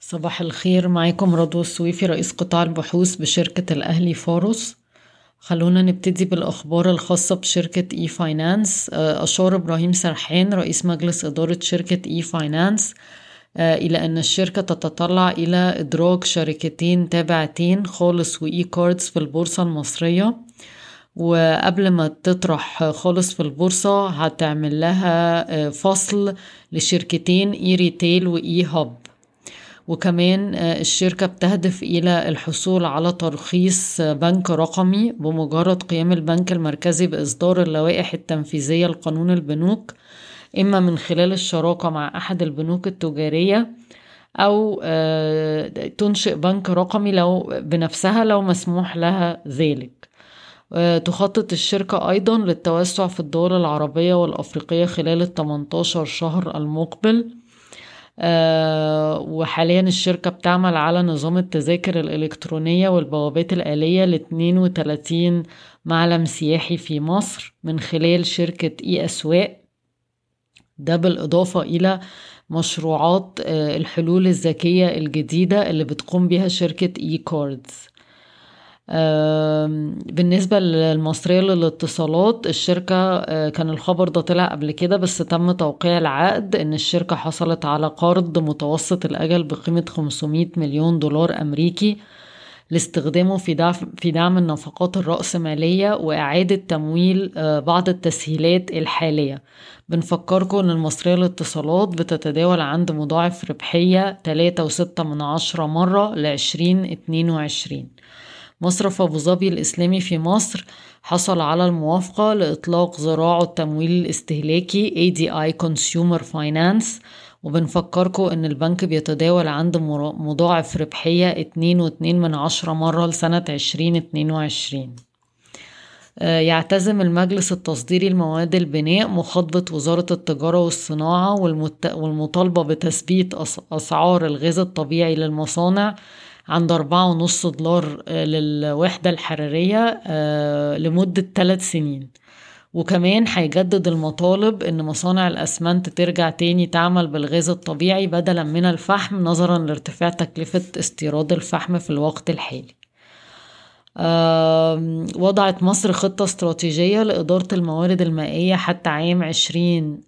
صباح الخير معاكم رضوى السويفي رئيس قطاع البحوث بشركة الأهلي Pharos خلونا نبتدي بالأخبار الخاصة بشركة e-finance أشار إبراهيم سرحان رئيس مجلس إدارة شركة e-finance إلى أن الشركة تتطلع إلى إدراج شركتين تابعتين خالص و e-cards في البورصة المصرية. وقبل ما تطرح خالص في البورصة هتعمل لها فصل لشركتين إي ريتيل وإي هاب وكمان الشركة بتهدف إلى الحصول على ترخيص بنك رقمي بمجرد قيام البنك المركزي بإصدار اللوائح التنفيذية لقانون البنوك إما من خلال الشراكة مع أحد البنوك التجارية أو تنشئ بنك رقمي لو بنفسها لو مسموح لها ذلك. تخطط الشركة أيضا للتوسع في الدول العربية والأفريقية خلال ال 18 شهر المقبل. وحاليا الشركة بتعمل على نظام التذاكر الإلكترونية والبوابات الآلية ل 32 معلم سياحي في مصر من خلال شركة e-Aswaq ده بالإضافة إلى مشروعات الحلول الذكية الجديدة اللي بتقوم بها شركة e-cards بالنسبة للمصرية للاتصالات الشركة كان الخبر ده طلع قبل كده بس تم توقيع العقد إن الشركة حصلت على قرض متوسط الأجل بقيمة 500 مليون دولار أمريكي لاستخدامه في دعم, في دعم النفقات الرأسمالية وإعادة تمويل بعض التسهيلات الحالية. بنفكركم إن المصرية للاتصالات بتتداول عند مضاعف ربحية 3.6 من عشرة مرة لعشرين اتنين وعشرين. مصرف أبو ظبي الإسلامي في مصر حصل على الموافقة لإطلاق ذراعه التمويل الاستهلاكي ADI Consumer Finance. وبنفكركم إن البنك بيتداول عند مضاعف ربحية اتنين واتنين من عشرة مرة لسنة عشرين اتنين وعشرين. يعتزم المجلس التصديري لمواد البناء مخاطبة وزارة التجارة والصناعة والمطالبة بتثبيت أسعار الغاز الطبيعي للمصانع. عند أربعة ونص دولار للوحدة الحرارية لمدة ثلاث سنين. وكمان هيجدد المطالب إن مصانع الأسمنت ترجع تاني تعمل بالغاز الطبيعي بدلا من الفحم نظرا لارتفاع تكلفة استيراد الفحم في الوقت الحالي. وضعت مصر خطة استراتيجية لإدارة الموارد المائية حتى عام عشرين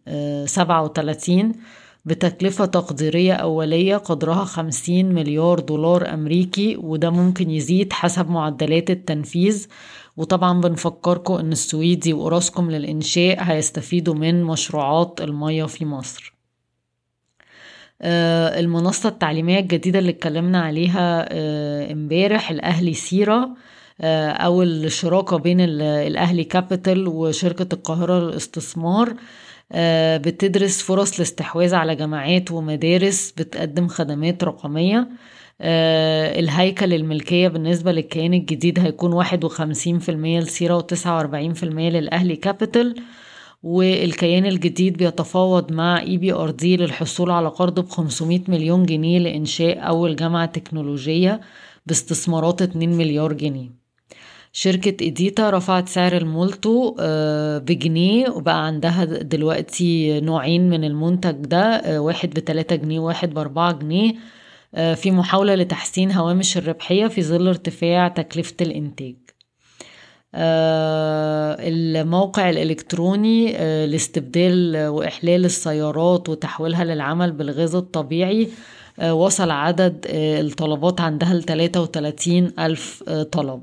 سبعة وتلاتين بتكلفة تقديرية أولية قدرها خمسين مليار دولار أمريكي وده ممكن يزيد حسب معدلات التنفيذ. وطبعا بنفكركم إن السويدي وأوراسكوم للإنشاء هيستفيدوا من مشروعات المية في مصر. المنصة التعليمية الجديدة اللي اتكلمنا عليها امبارح الأهلي CIRA أو الشراكة بين الأهلي Capital وشركة القاهرة للاستثمار. بتدرس فرص الاستحواذ على جامعات ومدارس بتقدم خدمات رقمية. الهيكل الملكية بالنسبة للكيان الجديد هيكون واحد وخمسين في المية ل CIRA وتسعة وأربعين في المية للأهلي Capital. والكيان الجديد بيتفاوض مع EBRD للحصول على قرض بخمسمية مليون جنيه لإنشاء أول جامعة تكنولوجية باستثمارات اتنين مليار جنيه. شركة إديتا رفعت سعر المولتو بجنيه وبقى عندها دلوقتي نوعين من المنتج ده واحد بتلاتة جنيه وواحد بأربعة جنيه. في محاولة لتحسين هوامش الربحية في ظل ارتفاع تكلفة الإنتاج. الموقع الإلكتروني لاستبدال وإحلال السيارات وتحويلها للعمل بالغاز الطبيعي وصل عدد الطلبات عندها لتلاتة وتلاتين ألف طلب.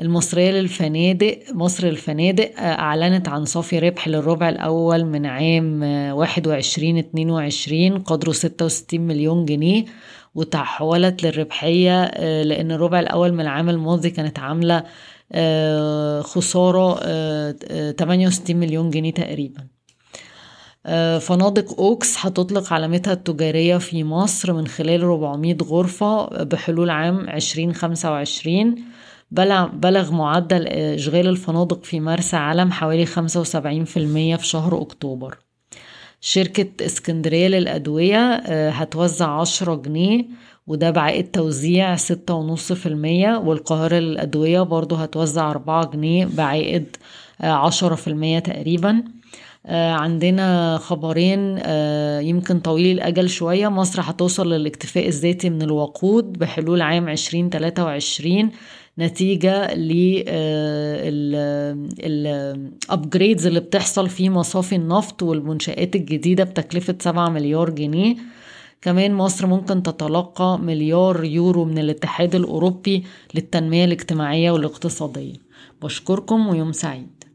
المصرية للفنادق مصر الفنادق أعلنت عن صافي ربح للربع الأول من عام واحد وعشرين اتنين وعشرين قدره ستة وستين مليون جنيه وتحولت للربحية لأن الربع الأول من العام الماضي كانت عاملة خسارة تمانية وستين مليون جنيه تقريبا. فنادق أوكس هتطلق علامتها التجارية في مصر من خلال 400 غرفة بحلول عام 2025 بلغ معدل إشغال الفنادق في مرسى علم حوالي 75% في شهر أكتوبر. شركة إسكندرية للأدوية هتوزع عشرة جنيه وده بعائد توزيع ستة ونص في المية والقاهرة للأدوية برضو هتوزع أربعة جنيه بعائد عشرة في المية تقريبا. آه، عندنا خبرين آه، يمكن طويل الأجل شوية. مصر هتوصل للاكتفاء الذاتي من الوقود بحلول عام 2023 نتيجة للأبجريدز اللي بتحصل في مصافي النفط والمنشآت الجديدة بتكلفة 7 مليار جنيه. كمان مصر ممكن تتلقى مليار يورو من الاتحاد الأوروبي للتنمية الاجتماعية والاقتصادية. بشكركم ويوم سعيد.